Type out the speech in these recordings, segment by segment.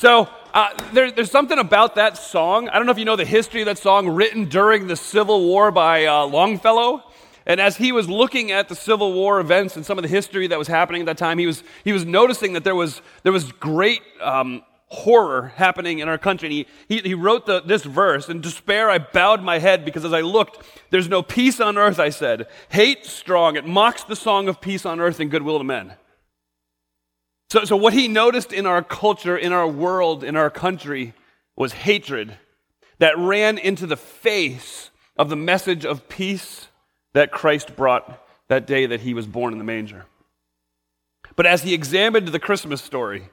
So uh, there, there's something about that song. I don't know if you know the history of that song, written during the Civil War by uh, Longfellow. And as he was looking at the Civil War events and some of the history that was happening at that time, he was, he was noticing that there was, there was great um, horror happening in our country. And he, he, he wrote the, this verse In despair, I bowed my head because as I looked, there's no peace on earth, I said. Hate strong, it mocks the song of peace on earth and goodwill to men. So, so what he noticed in our culture, in our world, in our country was hatred that ran into the face of the message of peace that Christ brought that day that he was born in the manger. But as he examined the Christmas story,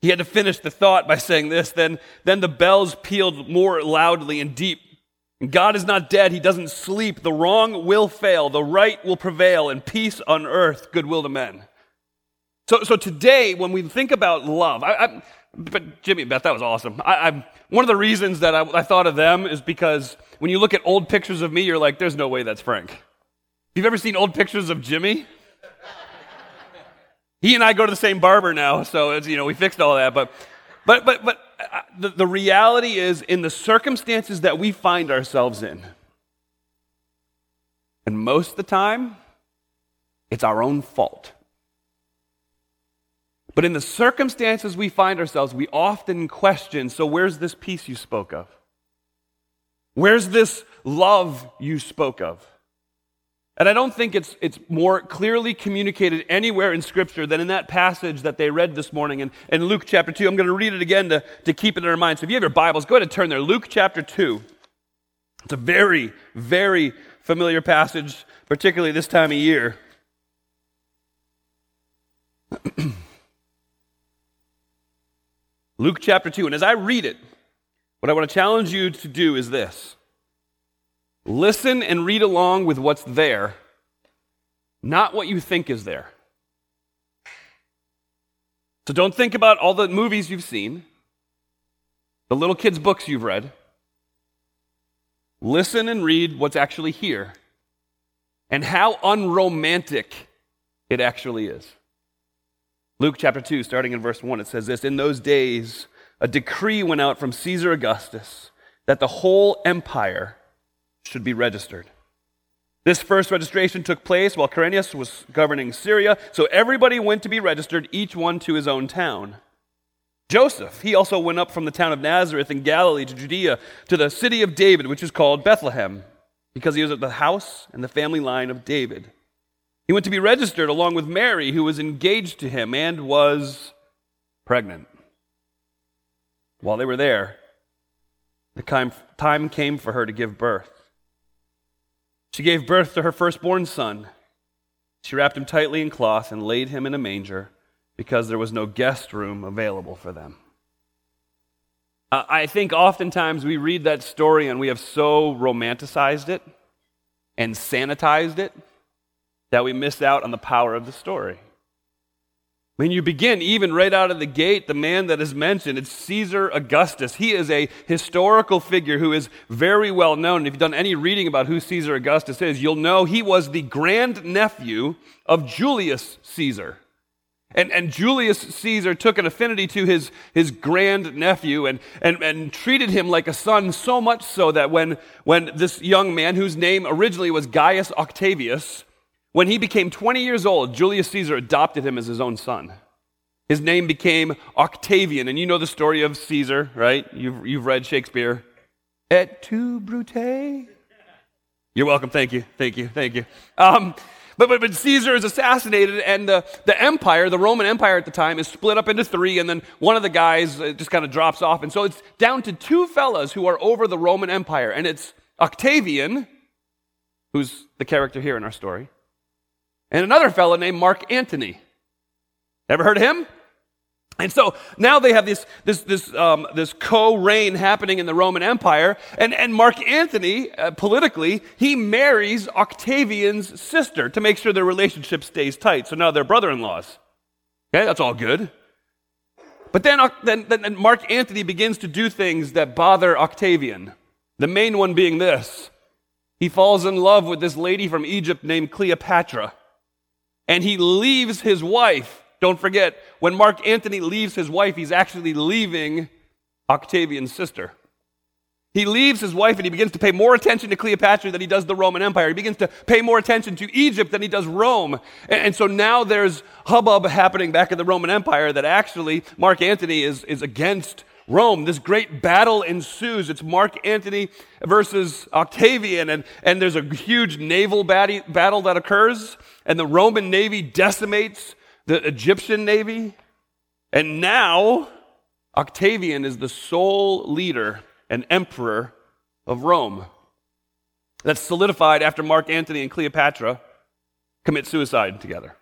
he had to finish the thought by saying this then, then the bells pealed more loudly and deep. God is not dead, he doesn't sleep. The wrong will fail, the right will prevail, and peace on earth, goodwill to men. So, so today, when we think about love, I, I, but Jimmy, Beth, that was awesome. I, one of the reasons that I, thought of them is because when you look at old pictures of me, you're like, there's no way that's Frank. You've ever seen old pictures of Jimmy, he and I go to the same barber now, so you know we fixed all that. But, but, but, but uh, the, the reality is, in the circumstances that we find ourselves in, and most of the time, it's our own fault. But in the circumstances we find ourselves, we often question so, where's this peace you spoke of? Where's this love you spoke of? And I don't think it's, it's more clearly communicated anywhere in Scripture than in that passage that they read this morning in, in Luke chapter 2. I'm going to read it again to, to keep it in our minds. So if you have your Bibles, go ahead and turn there. Luke chapter 2. It's a very, very familiar passage, particularly this time of year. Luke chapter 2. And as I read it, what I want to challenge you to do is this listen and read along with what's there, not what you think is there. So don't think about all the movies you've seen, the little kids' books you've read. Listen and read what's actually here and how unromantic it actually is. Luke chapter 2, starting in verse 1, it says this In those days, a decree went out from Caesar Augustus that the whole empire should be registered. This first registration took place while Quirinius was governing Syria, so everybody went to be registered, each one to his own town. Joseph, he also went up from the town of Nazareth in Galilee to Judea, to the city of David, which is called Bethlehem, because he was at the house and the family line of David. He went to be registered along with Mary, who was engaged to him and was pregnant. While they were there, the time came for her to give birth. She gave birth to her firstborn son. She wrapped him tightly in cloth and laid him in a manger because there was no guest room available for them. I think oftentimes we read that story and we have so romanticized it and sanitized it that we miss out on the power of the story. When you begin, even right out of the gate, the man that is mentioned, it's Caesar Augustus. He is a historical figure who is very well known. If you've done any reading about who Caesar Augustus is, you'll know he was the grand nephew of Julius Caesar. And, and Julius Caesar took an affinity to his, his grand nephew and, and, and treated him like a son, so much so that when, when this young man, whose name originally was Gaius Octavius, when he became 20 years old, Julius Caesar adopted him as his own son. His name became Octavian. And you know the story of Caesar, right? You've, you've read Shakespeare. Et tu, Brute? You're welcome. Thank you. Thank you. Thank you. Um, but, but, but Caesar is assassinated, and the, the empire, the Roman Empire at the time, is split up into three, and then one of the guys uh, just kind of drops off. And so it's down to two fellas who are over the Roman Empire, and it's Octavian, who's the character here in our story, and another fellow named Mark Antony. Ever heard of him? And so now they have this, this, this, um, this co reign happening in the Roman Empire. And, and Mark Antony, uh, politically, he marries Octavian's sister to make sure their relationship stays tight. So now they're brother in laws. Okay, that's all good. But then, then, then Mark Antony begins to do things that bother Octavian. The main one being this he falls in love with this lady from Egypt named Cleopatra and he leaves his wife Don't forget, when Mark Antony leaves his wife, he's actually leaving Octavian's sister. He leaves his wife and he begins to pay more attention to Cleopatra than he does the Roman Empire. He begins to pay more attention to Egypt than he does Rome. And, and, so now there's hubbub happening back in the Roman Empire that actually Mark Antony is, is against Rome. This great battle ensues. It's Mark Antony versus Octavian, and, and there's a huge naval battle that occurs, and the Roman navy decimates the Egyptian navy. And now Octavian is the sole leader and emperor of Rome. That's solidified after Mark Antony and Cleopatra commit suicide together.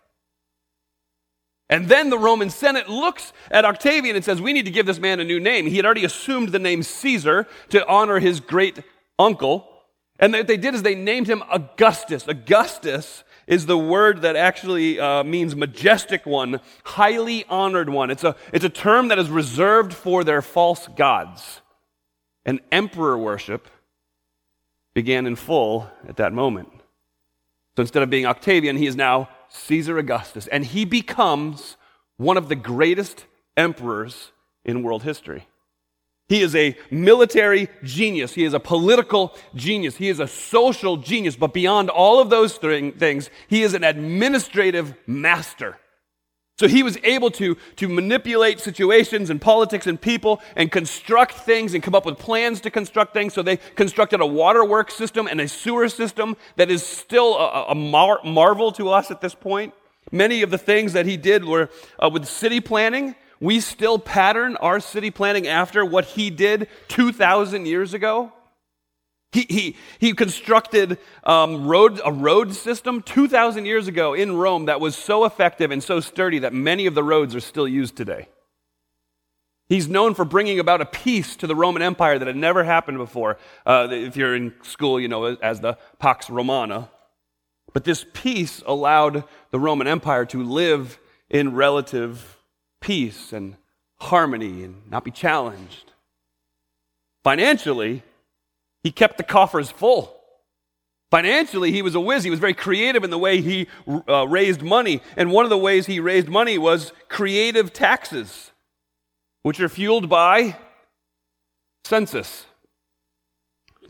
And then the Roman Senate looks at Octavian and says, We need to give this man a new name. He had already assumed the name Caesar to honor his great uncle. And what they did is they named him Augustus. Augustus is the word that actually uh, means majestic one, highly honored one. It's a, it's a term that is reserved for their false gods. And emperor worship began in full at that moment. So instead of being Octavian, he is now Caesar Augustus, and he becomes one of the greatest emperors in world history. He is a military genius. He is a political genius. He is a social genius. But beyond all of those things, he is an administrative master. So he was able to, to manipulate situations and politics and people and construct things and come up with plans to construct things. So they constructed a waterworks system and a sewer system that is still a, a mar- marvel to us at this point. Many of the things that he did were uh, with city planning. We still pattern our city planning after what he did 2,000 years ago. He, he, he constructed um, road, a road system 2,000 years ago in Rome that was so effective and so sturdy that many of the roads are still used today. He's known for bringing about a peace to the Roman Empire that had never happened before. Uh, if you're in school, you know as the Pax Romana. But this peace allowed the Roman Empire to live in relative peace and harmony and not be challenged. Financially, he kept the coffers full. Financially, he was a whiz. He was very creative in the way he uh, raised money. And one of the ways he raised money was creative taxes, which are fueled by census.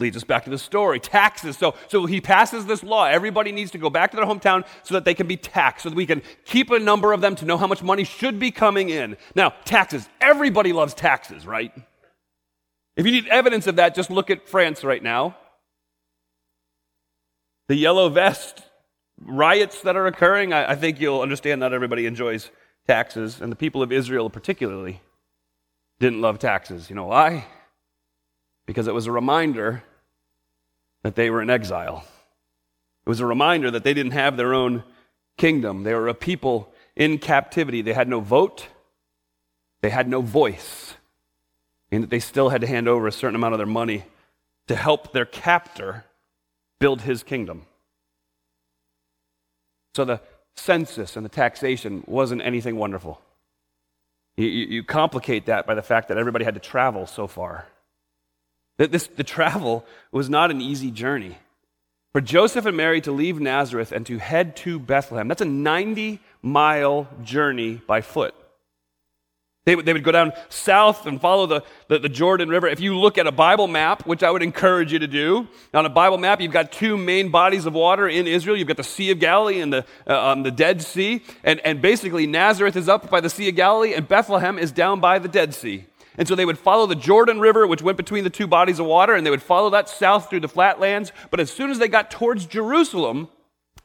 Leads us back to the story. Taxes. So, so he passes this law. Everybody needs to go back to their hometown so that they can be taxed, so that we can keep a number of them to know how much money should be coming in. Now, taxes. Everybody loves taxes, right? If you need evidence of that, just look at France right now. The yellow vest riots that are occurring, I, I think you'll understand not everybody enjoys taxes, and the people of Israel particularly didn't love taxes. You know why? Because it was a reminder that they were in exile. It was a reminder that they didn't have their own kingdom. They were a people in captivity. They had no vote, they had no voice and that they still had to hand over a certain amount of their money to help their captor build his kingdom. So the census and the taxation wasn't anything wonderful. You, you, complicate that by the fact that everybody had to travel so far. This, the travel was not an easy journey. For Joseph and Mary to leave Nazareth and to head to Bethlehem, that's a 90 mile journey by foot. They would, they would go down south and follow the, the, the, Jordan River. If you look at a Bible map, which I would encourage you to do, on a Bible map, you've got two main bodies of water in Israel. You've got the Sea of Galilee and the, uh, um, the Dead Sea. And, and basically, Nazareth is up by the Sea of Galilee, and Bethlehem is down by the Dead Sea. And so they would follow the Jordan River, which went between the two bodies of water, and they would follow that south through the flatlands. But as soon as they got towards Jerusalem,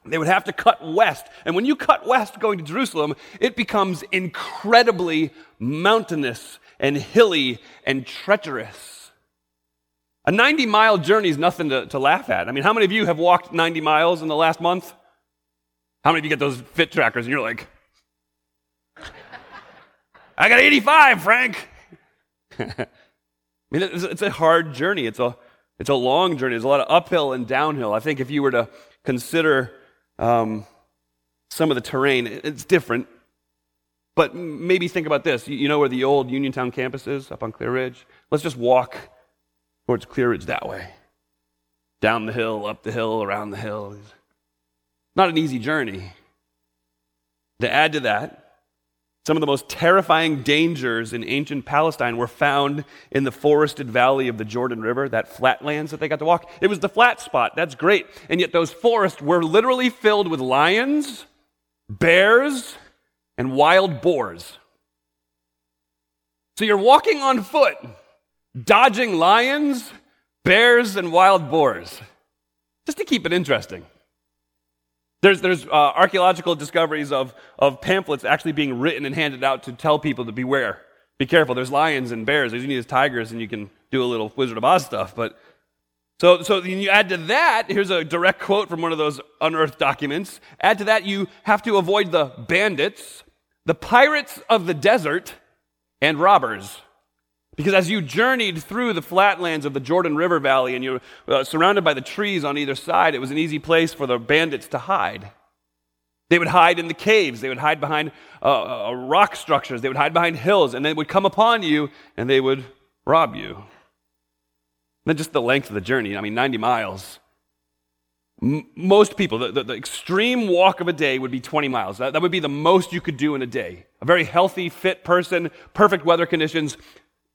they would have to cut west. And when you cut west going to Jerusalem, it becomes incredibly mountainous and hilly and treacherous. A 90 mile journey is nothing to, to laugh at. I mean, how many of you have walked 90 miles in the last month? How many of you get those fit trackers and you're like, I got 85, Frank? I mean, it's, it's a hard journey. It's a, it's a long journey. There's a lot of uphill and downhill. I think if you were to consider um, some of the terrain. It's different. But maybe think about this. You know where the old Uniontown campus is up on Clear Ridge? Let's just walk towards Clear Ridge that way. Down the hill, up the hill, around the hill. Not an easy journey. To add to that, Some of the most terrifying dangers in ancient Palestine were found in the forested valley of the Jordan River, that flatlands that they got to walk. It was the flat spot. That's great. And yet, those forests were literally filled with lions, bears, and wild boars. So you're walking on foot, dodging lions, bears, and wild boars, just to keep it interesting. There's, there's uh, archaeological discoveries of, of pamphlets actually being written and handed out to tell people to beware. Be careful. There's lions and bears. There's you need tigers, and you can do a little Wizard of Oz stuff. But so, so you add to that, here's a direct quote from one of those unearthed documents. Add to that, you have to avoid the bandits, the pirates of the desert, and robbers. Because as you journeyed through the flatlands of the Jordan River Valley and you were uh, surrounded by the trees on either side, it was an easy place for the bandits to hide. They would hide in the caves, they would hide behind uh, uh, rock structures, they would hide behind hills, and they would come upon you and they would rob you. Then just the length of the journey, I mean, 90 miles. Most people, the, the, the, extreme walk of a day would be 20 miles. That, that would be the most you could do in a day. A very healthy, fit person, perfect weather conditions,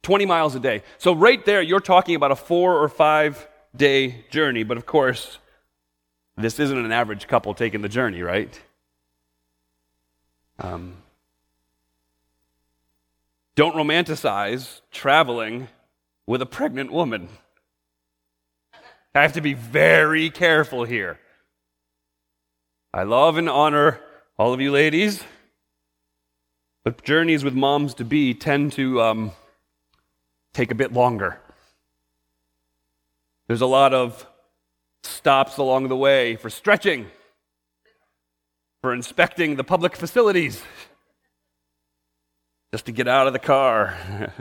20 miles a day. So, right there, you're talking about a four or five day journey. But of course, this isn't an average couple taking the journey, right? Um, don't romanticize traveling with a pregnant woman. I have to be very careful here. I love and honor all of you ladies, but journeys with moms to be tend to um, take a bit longer. There's a lot of stops along the way for stretching, for inspecting the public facilities, just to get out of the car.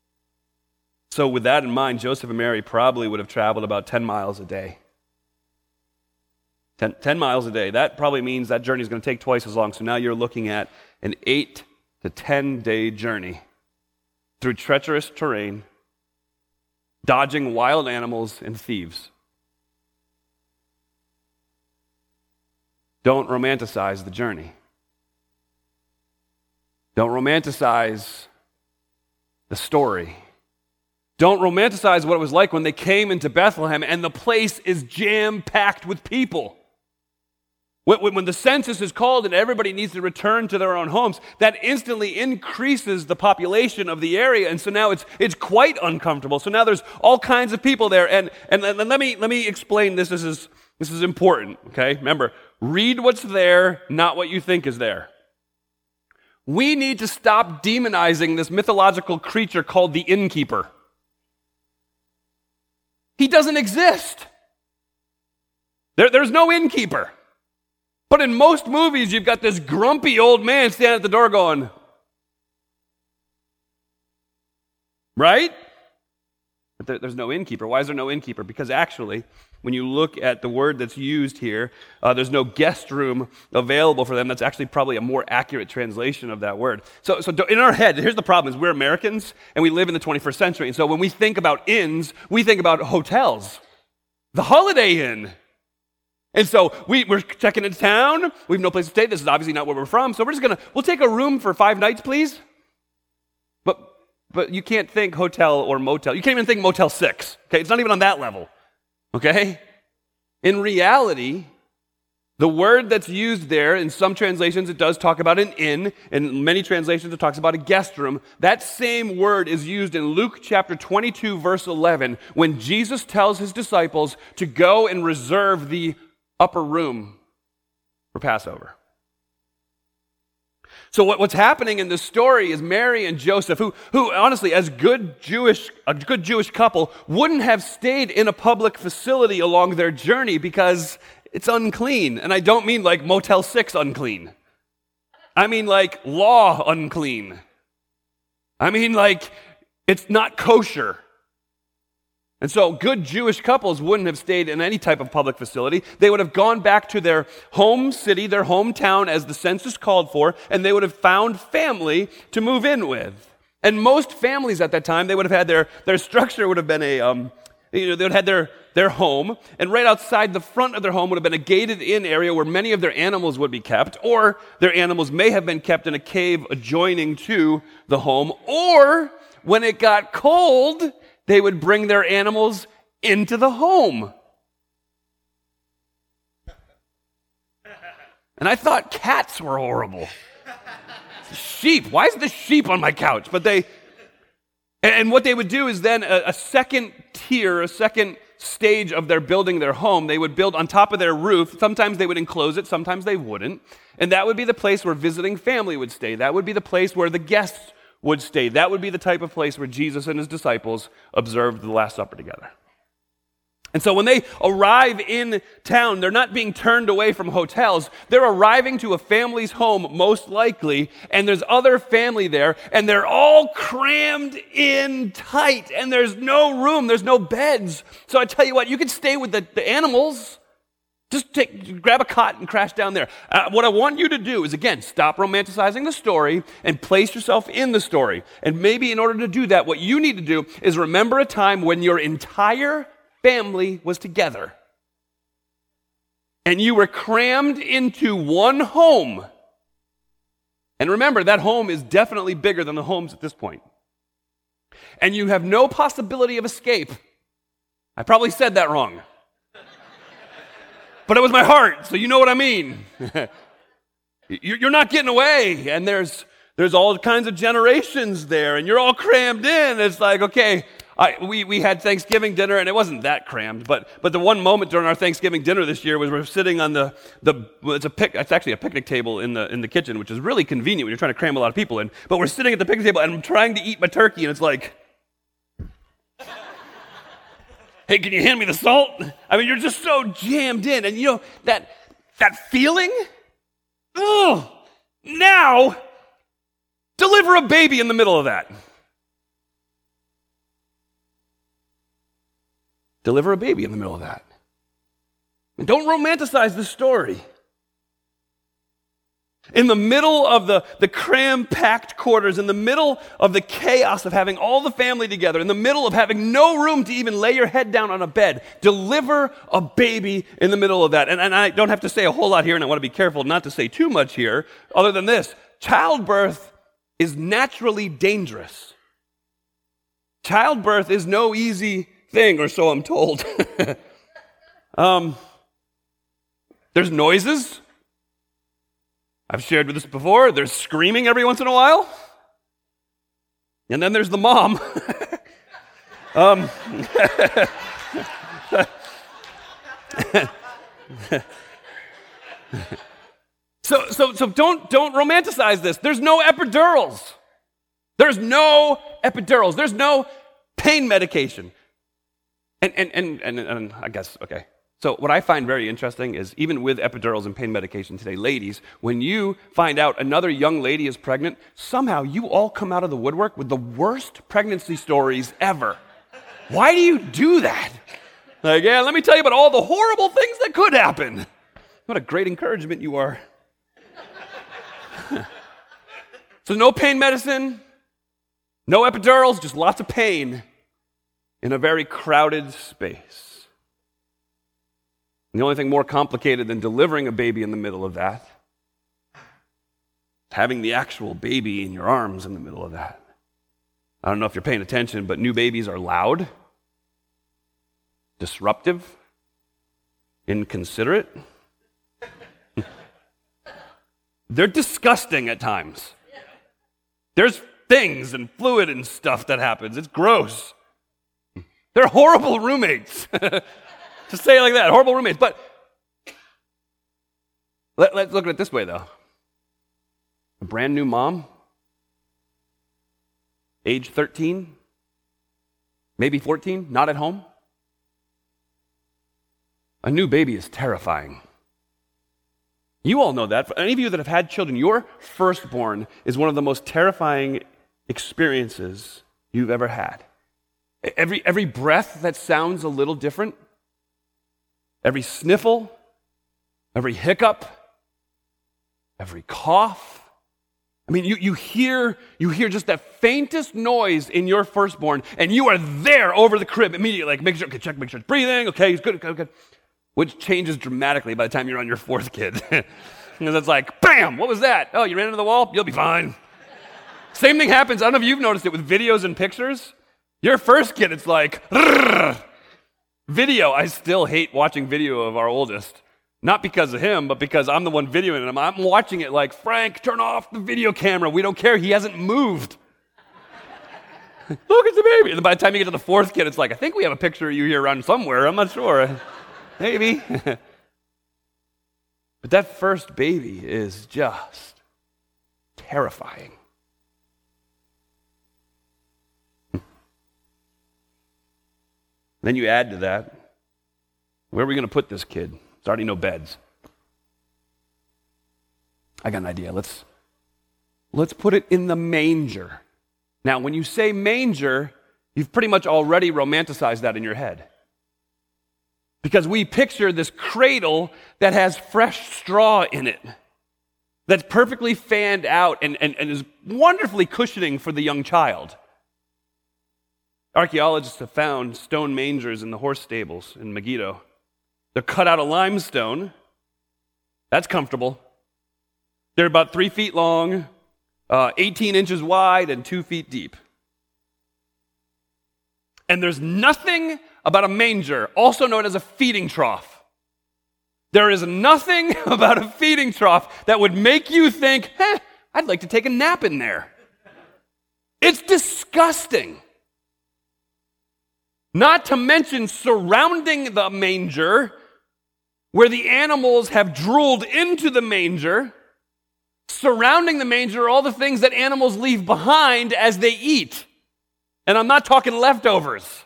so, with that in mind, Joseph and Mary probably would have traveled about 10 miles a day. 10, 10 miles a day. That probably means that journey is going to take twice as long. So now you're looking at an 8 to 10 day journey through treacherous terrain, dodging wild animals and thieves. Don't romanticize the journey. Don't romanticize the story. Don't romanticize what it was like when they came into Bethlehem and the place is jam packed with people. When, when, the census is called and everybody needs to return to their own homes, that instantly increases the population of the area. And so now it's, it's quite uncomfortable. So now there's all kinds of people there. And, and, and let, me, let me explain this. This is, this is important, okay? Remember, read what's there, not what you think is there. We need to stop demonizing this mythological creature called the innkeeper. He doesn't exist. There, there's no innkeeper. But in most movies, you've got this grumpy old man standing at the door going, right? But there, there's no innkeeper. Why is there no innkeeper? Because actually, when you look at the word that's used here, uh, there's no guest room available for them. That's actually probably a more accurate translation of that word. So, so in our head, here's the problem: is we're Americans and we live in the 21st century, and so when we think about inns, we think about hotels, the Holiday Inn. And so we, we're checking into town. We have no place to stay. This is obviously not where we're from. So we're just going to, we'll take a room for five nights, please. But, but you can't think hotel or motel. You can't even think Motel 6. Okay. It's not even on that level. Okay. In reality, the word that's used there, in some translations, it does talk about an inn. In many translations, it talks about a guest room. That same word is used in Luke chapter 22, verse 11, when Jesus tells his disciples to go and reserve the upper room for Passover. So what, what's happening in this story is Mary and Joseph, who, who honestly, as good Jewish, a good Jewish couple, wouldn't have stayed in a public facility along their journey because it's unclean. And I don't mean like Motel 6 unclean. I mean like law unclean. I mean like it's not kosher. And so, good Jewish couples wouldn't have stayed in any type of public facility. They would have gone back to their home city, their hometown, as the census called for, and they would have found family to move in with. And most families at that time, they would have had their, their structure would have been a, um, You know, they would have their, their home, and right outside the front of their home would have been a gated in area where many of their animals would be kept, or their animals may have been kept in a cave adjoining to the home, or when it got cold, they would bring their animals into the home. And I thought cats were horrible. sheep. Why is the sheep on my couch? But they, and what they would do is then a, a, second tier, a second stage of their building their home, they would build on top of their roof. Sometimes they would enclose it, sometimes they wouldn't. And that would be the place where visiting family would stay. That would be the place where the guests would stay. That would be the type of place where Jesus and his disciples observed the Last Supper together. And so when they arrive in town, they're not being turned away from hotels. They're arriving to a family's home, most likely, and there's other family there, and they're all crammed in tight, and there's no room, there's no beds. So I tell you what, you can stay with the, the animals. Just take, grab a cot and crash down there. Uh, what I want you to do is, again, stop romanticizing the story and place yourself in the story. And maybe in order to do that, what you need to do is remember a time when your entire family was together. And you were crammed into one home. And remember, that home is definitely bigger than the homes at this point. And you have no possibility of escape. I probably said that wrong. But it was my heart, so you know what I mean. You're not getting away, and there's there's all kinds of generations there, and you're all crammed in. It's like, okay, I, we, we had Thanksgiving dinner, and it wasn't that crammed, but, but the one moment during our Thanksgiving dinner this year was we're sitting on the, the it's, a pic, it's actually a picnic table in the, in the kitchen, which is really convenient when you're trying to cram a lot of people in. But we're sitting at the picnic table, and I'm trying to eat my turkey, and it's like, hey, can you hand me the salt? I mean, you're just so jammed in. And you know, that, that feeling? Oh, now, deliver a baby in the middle of that. deliver a baby in the middle of that. And don't romanticize the story. In the middle of the, the cram packed quarters, in the middle of the chaos of having all the family together, in the middle of having no room to even lay your head down on a bed, deliver a baby in the middle of that. And, and I don't have to say a whole lot here, and I want to be careful not to say too much here, other than this childbirth is naturally dangerous. Childbirth is no easy thing, or so I'm told. um, there's noises. I've shared with this before. There's screaming every once in a while. And then there's the mom. um, so, so, so don't, don't romanticize this. There's no epidurals. There's no epidurals. There's no pain medication. And, and, and, and, and I guess, okay. So, what I find very interesting is even with epidurals and pain medication today, ladies, when you find out another young lady is pregnant, somehow you all come out of the woodwork with the worst pregnancy stories ever. Why do you do that? Like, yeah, let me tell you about all the horrible things that could happen. What a great encouragement you are. so, no pain medicine, no epidurals, just lots of pain in a very crowded space. And the only thing more complicated than delivering a baby in the middle of that, having the actual baby in your arms in the middle of that. I don't know if you're paying attention, but new babies are loud, disruptive, inconsiderate. They're disgusting at times. There's things and fluid and stuff that happens. It's gross. They're horrible roommates. to say it like that, horrible roommates. But let, let's look at it this way, though. A brand new mom, age 13, maybe 14, not at home. A new baby is terrifying. You all know that. For any of you that have had children, your firstborn is one of the most terrifying experiences you've ever had. Every, every breath that sounds a little different, every sniffle, every hiccup, every cough, I mean, you, you, hear, you hear just that faintest noise in your firstborn, and you are there over the crib immediately, like, make sure, okay, check, make sure it's breathing, okay, he's good, okay, good. Which changes dramatically by the time you're on your fourth kid. because it's like, bam, what was that? Oh, you ran into the wall? You'll be fine. Same thing happens, I don't know if you've noticed it with videos and pictures. Your first kid, it's like, video. I still hate watching video of our oldest not because of him, but because I'm the one videoing him. I'm watching it like, Frank, turn off the video camera. We don't care. He hasn't moved. Look, it's the baby. And by the time you get to the fourth kid, it's like, I think we have a picture of you here around somewhere. I'm not sure. Maybe. but that first baby is just terrifying. Then you add to that, where are we going to put this kid? There's already no beds. I got an idea. Let's, let's put it in the manger. Now, when you say manger, you've pretty much already romanticized that in your head. Because we picture this cradle that has fresh straw in it, that's perfectly fanned out and, and, and is wonderfully cushioning for the young child. Archaeologists have found stone mangers in the horse stables in Megiddo. They're cut out of limestone. That's comfortable. They're about three feet long, uh, 18 inches wide, and two feet deep. And there's nothing about a manger, also known as a feeding trough. There is nothing about a feeding trough that would make you think, eh, I'd like to take a nap in there. It's disgusting. Not to mention surrounding the manger where the animals have drooled into the manger. Surrounding the manger all the things that animals leave behind as they eat. And I'm not talking leftovers.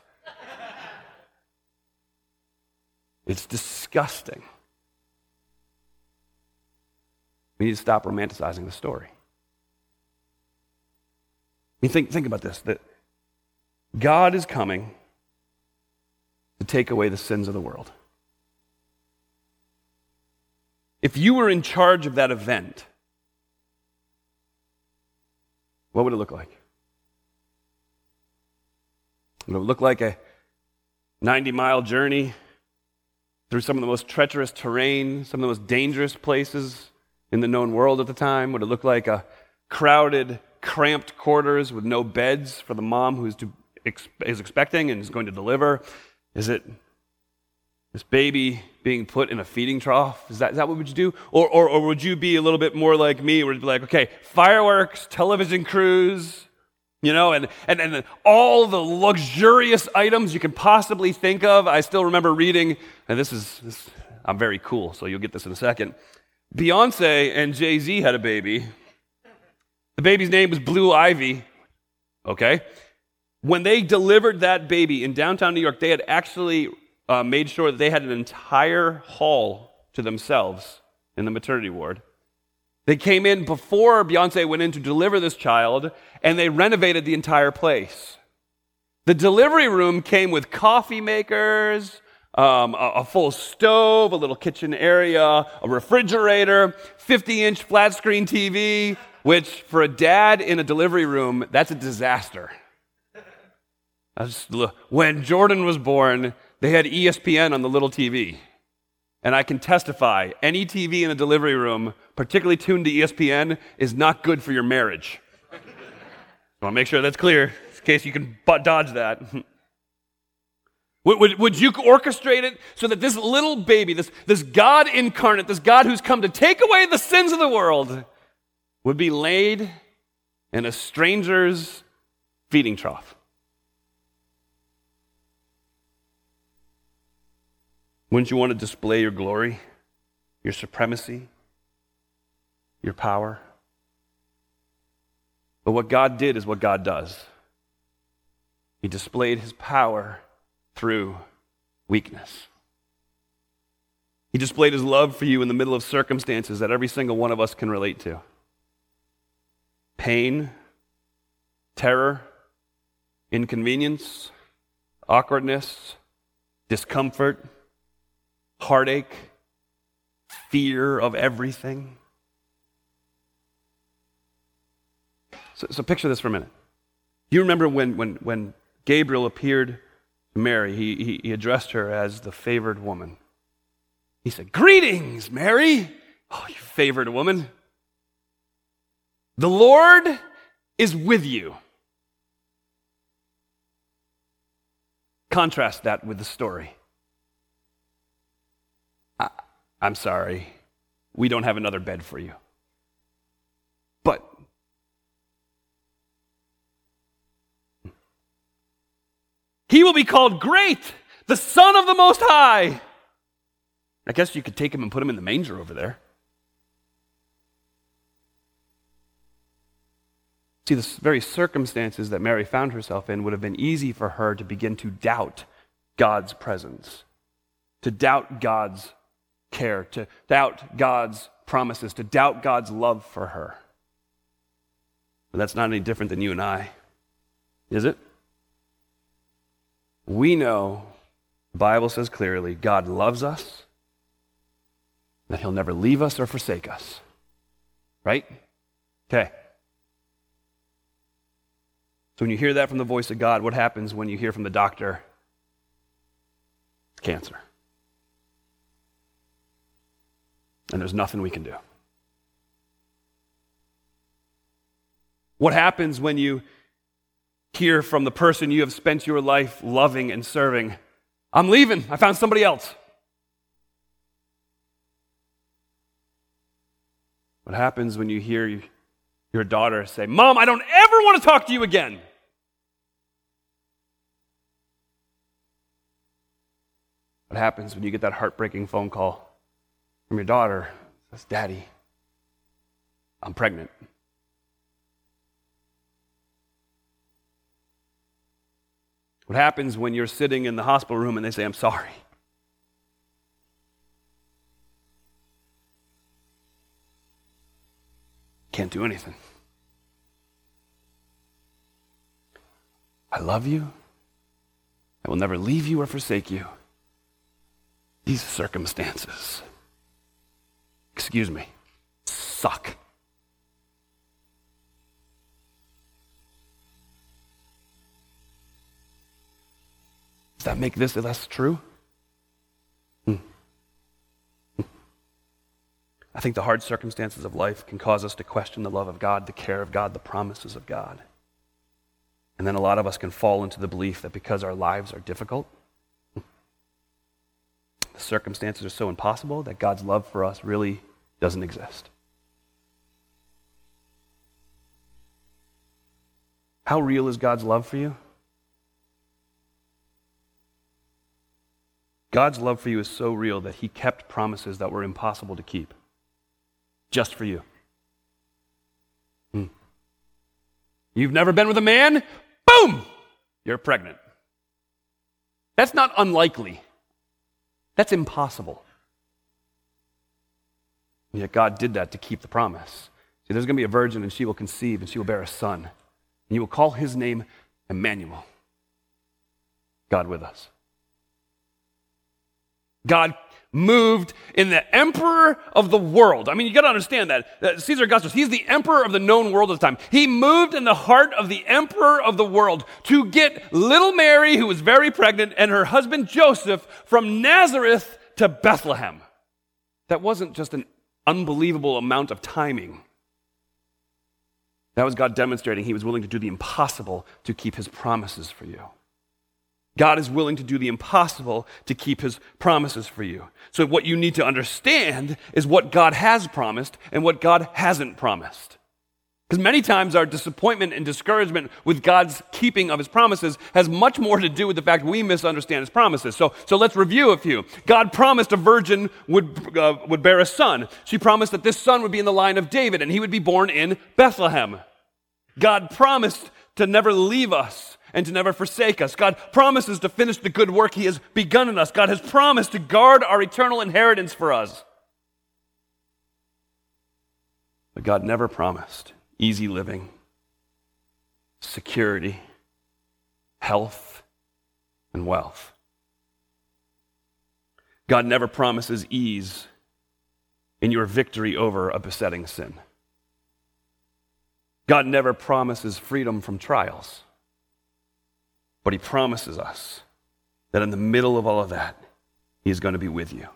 it's disgusting. We need to stop romanticizing the story. I mean, think, think about this that God is coming to take away the sins of the world. If you were in charge of that event, what would it look like? Would it look like a 90 mile journey through some of the most treacherous terrain, some of the most dangerous places in the known world at the time? Would it look like a crowded, cramped quarters with no beds for the mom who's to, is expecting and is going to deliver? Is it this baby being put in a feeding trough? Is that, is that what would you do? Or, or, or would you be a little bit more like me, where you'd be like, okay, fireworks, television crews, you know, and, and, and all the luxurious items you can possibly think of. I still remember reading, and this is, this, I'm very cool, so you'll get this in a second. Beyonce and Jay Z had a baby. The baby's name was Blue Ivy, okay? When they delivered that baby in downtown New York, they had actually uh, made sure that they had an entire hall to themselves in the maternity ward. They came in before Beyonce went in to deliver this child, and they renovated the entire place. The delivery room came with coffee makers, um, a, a, full stove, a little kitchen area, a refrigerator, 50 inch flat screen TV, which for a dad in a delivery room, that's a disaster. That's, when Jordan was born, they had ESPN on the little TV. And I can testify any TV in a delivery room, particularly tuned to ESPN, is not good for your marriage. I want to make sure that's clear in case you can dodge that. Would, would, would, you orchestrate it so that this little baby, this, this God incarnate, this God who's come to take away the sins of the world, would be laid in a stranger's feeding trough? Wouldn't you want to display your glory, your supremacy, your power? But what God did is what God does. He displayed his power through weakness. He displayed his love for you in the middle of circumstances that every single one of us can relate to pain, terror, inconvenience, awkwardness, discomfort, heartache, fear of everything. So, so picture this for a minute. You remember when, when, when Gabriel appeared to Mary? He, he, he addressed her as the favored woman. He said, Greetings, Mary. Oh, you favored woman. The Lord is with you. Contrast that with the story. I, am sorry, we don't have another bed for you. But he will be called great, the Son of the Most High. I guess you could take him and put him in the manger over there. See, the very circumstances that Mary found herself in would have been easy for her to begin to doubt God's presence, to doubt God's care, to doubt God's promises, to doubt God's love for her. But that's not any different than you and I, is it? We know, the Bible says clearly, God loves us, that He'll never leave us or forsake us. Right? Okay. So when you hear that from the voice of God, what happens when you hear from the doctor? Cancer. And there's nothing we can do. What happens when you hear from the person you have spent your life loving and serving? I'm leaving. I found somebody else. What happens when you hear your daughter say, Mom, I don't ever want to talk to you again. What happens when you get that heartbreaking phone call from your daughter? Says, Daddy, I'm pregnant. What happens when you're sitting in the hospital room and they say, I'm sorry? Can't do anything. I love you. I will never leave you or forsake you. These circumstances, excuse me, suck. Does that make this less true? Hmm. Hmm. I think the hard circumstances of life can cause us to question the love of God, the care of God, the promises of God. And then a lot of us can fall into the belief that because our lives are difficult, circumstances are so impossible that God's love for us really doesn't exist. How real is God's love for you? God's love for you is so real that He kept promises that were impossible to keep just for you. Hmm. You've never been with a man? Boom! You're pregnant. That's not unlikely. That's impossible. And yet God did that to keep the promise. See, there's going to be a virgin, and she will conceive, and she will bear a son. And you will call his name Emmanuel, God with us. God moved in the emperor of the world. I mean, you got to understand that. that. Caesar Augustus, he's the emperor of the known world at the time. He moved in the heart of the emperor of the world to get little Mary, who was very pregnant, and her husband Joseph from Nazareth to Bethlehem. That wasn't just an unbelievable amount of timing. That was God demonstrating he was willing to do the impossible to keep his promises for you. God is willing to do the impossible to keep his promises for you. So, what you need to understand is what God has promised and what God hasn't promised. Because many times our disappointment and discouragement with God's keeping of his promises has much more to do with the fact we misunderstand his promises. So, so let's review a few. God promised a virgin would, uh, would bear a son. She promised that this son would be in the line of David and he would be born in Bethlehem. God promised to never leave us and to never forsake us. God promises to finish the good work He has begun in us. God has promised to guard our eternal inheritance for us. But God never promised easy living, security, health, and wealth. God never promises ease in your victory over a besetting sin. God never promises freedom from trials, but He promises us that in the middle of all of that, He is going to be with you.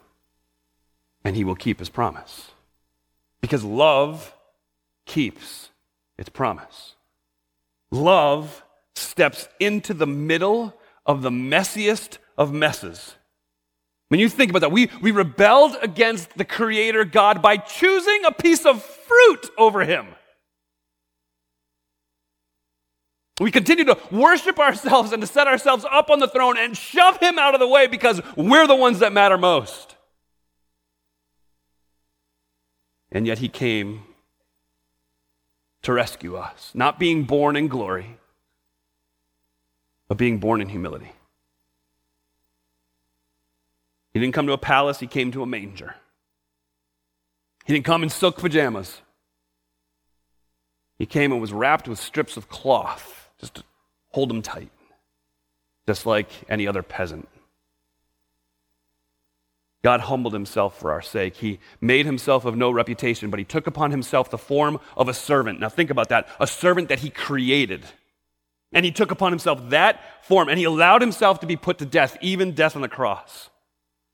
And He will keep His promise. Because love keeps its promise. Love steps into the middle of the messiest of messes. When you think about that, we, we rebelled against the Creator God by choosing a piece of fruit over Him. We continue to worship ourselves and to set ourselves up on the throne and shove Him out of the way because we're the ones that matter most. And yet He came to rescue us, not being born in glory, but being born in humility. He didn't come to a palace, he came to a manger. He didn't come in silk pajamas. He came and was wrapped with strips of cloth just hold him tight, just like any other peasant. God humbled himself for our sake. He made himself of no reputation, but he took upon himself the form of a servant. Now, think about that a servant that he created. And he took upon himself that form, and he allowed himself to be put to death, even death on the cross.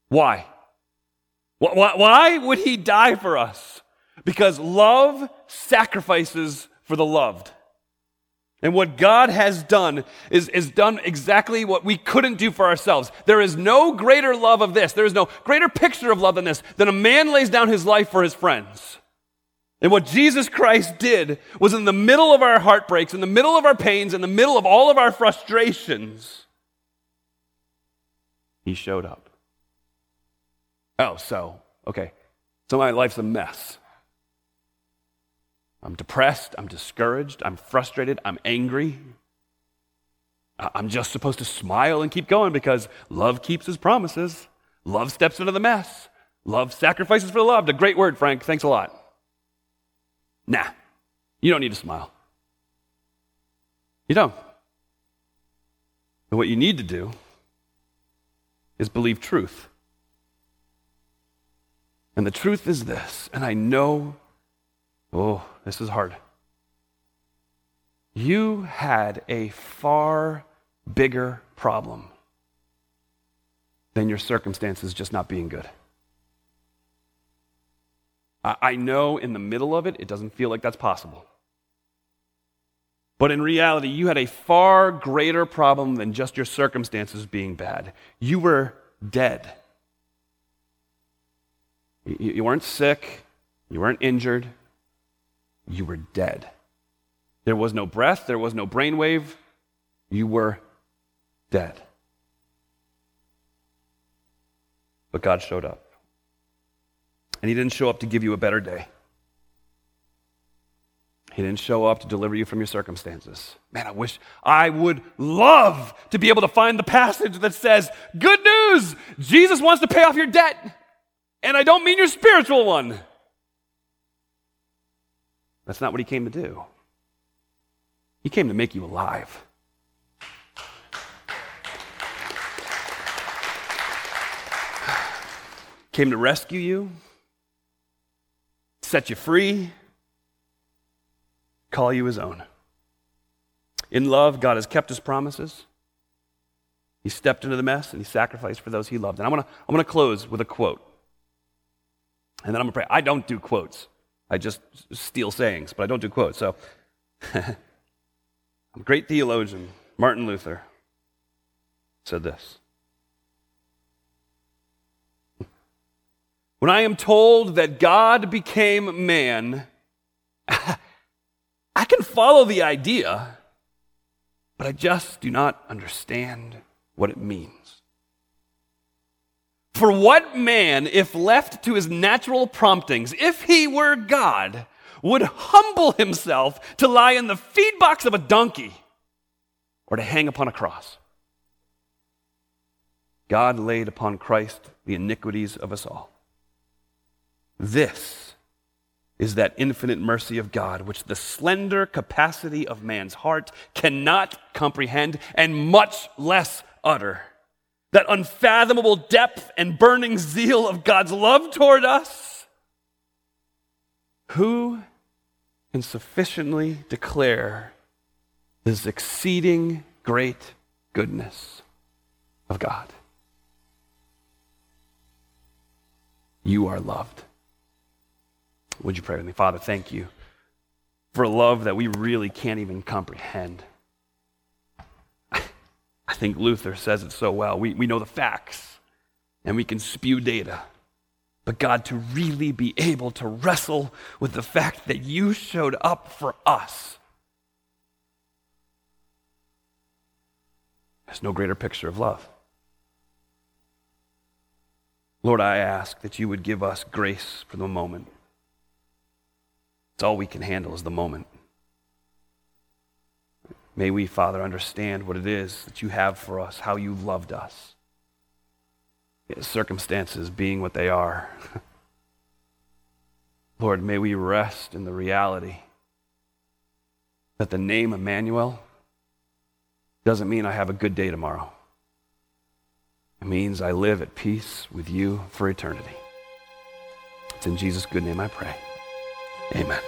Why? Why would he die for us? Because love sacrifices for the loved. And what God has done is, is done exactly what we couldn't do for ourselves. There is no greater love of this. There is no greater picture of love than this, than a man lays down his life for his friends. And what Jesus Christ did was in the middle of our heartbreaks, in the middle of our pains, in the middle of all of our frustrations, he showed up. Oh, so, okay. So my life's a mess. I'm depressed, I'm discouraged, I'm frustrated, I'm angry. I'm just supposed to smile and keep going because love keeps his promises. Love steps into the mess. Love sacrifices for the loved. A great word, Frank. Thanks a lot. Nah, you don't need to smile. You don't. And what you need to do is believe truth. And the truth is this, and I know, oh, this is hard. You had a far bigger problem than your circumstances just not being good. I know in the middle of it, it doesn't feel like that's possible. But in reality, you had a far greater problem than just your circumstances being bad. You were dead. You weren't sick, you weren't injured, you were dead. There was no breath, there was no brainwave, you were dead. But God showed up. And He didn't show up to give you a better day. He didn't show up to deliver you from your circumstances. Man, I wish I would love to be able to find the passage that says, Good news! Jesus wants to pay off your debt. And I don't mean your spiritual one. That's not what he came to do. He came to make you alive. Came to rescue you, set you free, call you his own. In love, God has kept his promises. He stepped into the mess and he sacrificed for those he loved. And I'm going to I'm going to close with a quote. And then I'm going to pray. I don't do quotes. I just steal sayings, but I don't do quotes. So, a great theologian, Martin Luther, said this When I am told that God became man, I can follow the idea, but I just do not understand what it means. For what man, if left to his natural promptings, if he were God, would humble himself to lie in the feed box of a donkey or to hang upon a cross? God laid upon Christ the iniquities of us all. This is that infinite mercy of God, which the slender capacity of man's heart cannot comprehend and much less utter that unfathomable depth and burning zeal of God's love toward us? Who can sufficiently declare this exceeding great goodness of God. You are loved. Would you pray with me? Father, thank you for a love that we really can't even comprehend. I think Luther says it so well. We, we know the facts and we can spew data. But God, to really be able to wrestle with the fact that you showed up for us. There's no greater picture of love. Lord, I ask that you would give us grace for the moment. It's all we can handle is the moment. May we, Father, understand what it is that you have for us, how you loved us. Circumstances being what they are. Lord, may we rest in the reality that the name Emmanuel doesn't mean I have a good day tomorrow. It means I live at peace with you for eternity. It's in Jesus' good name I pray. Amen.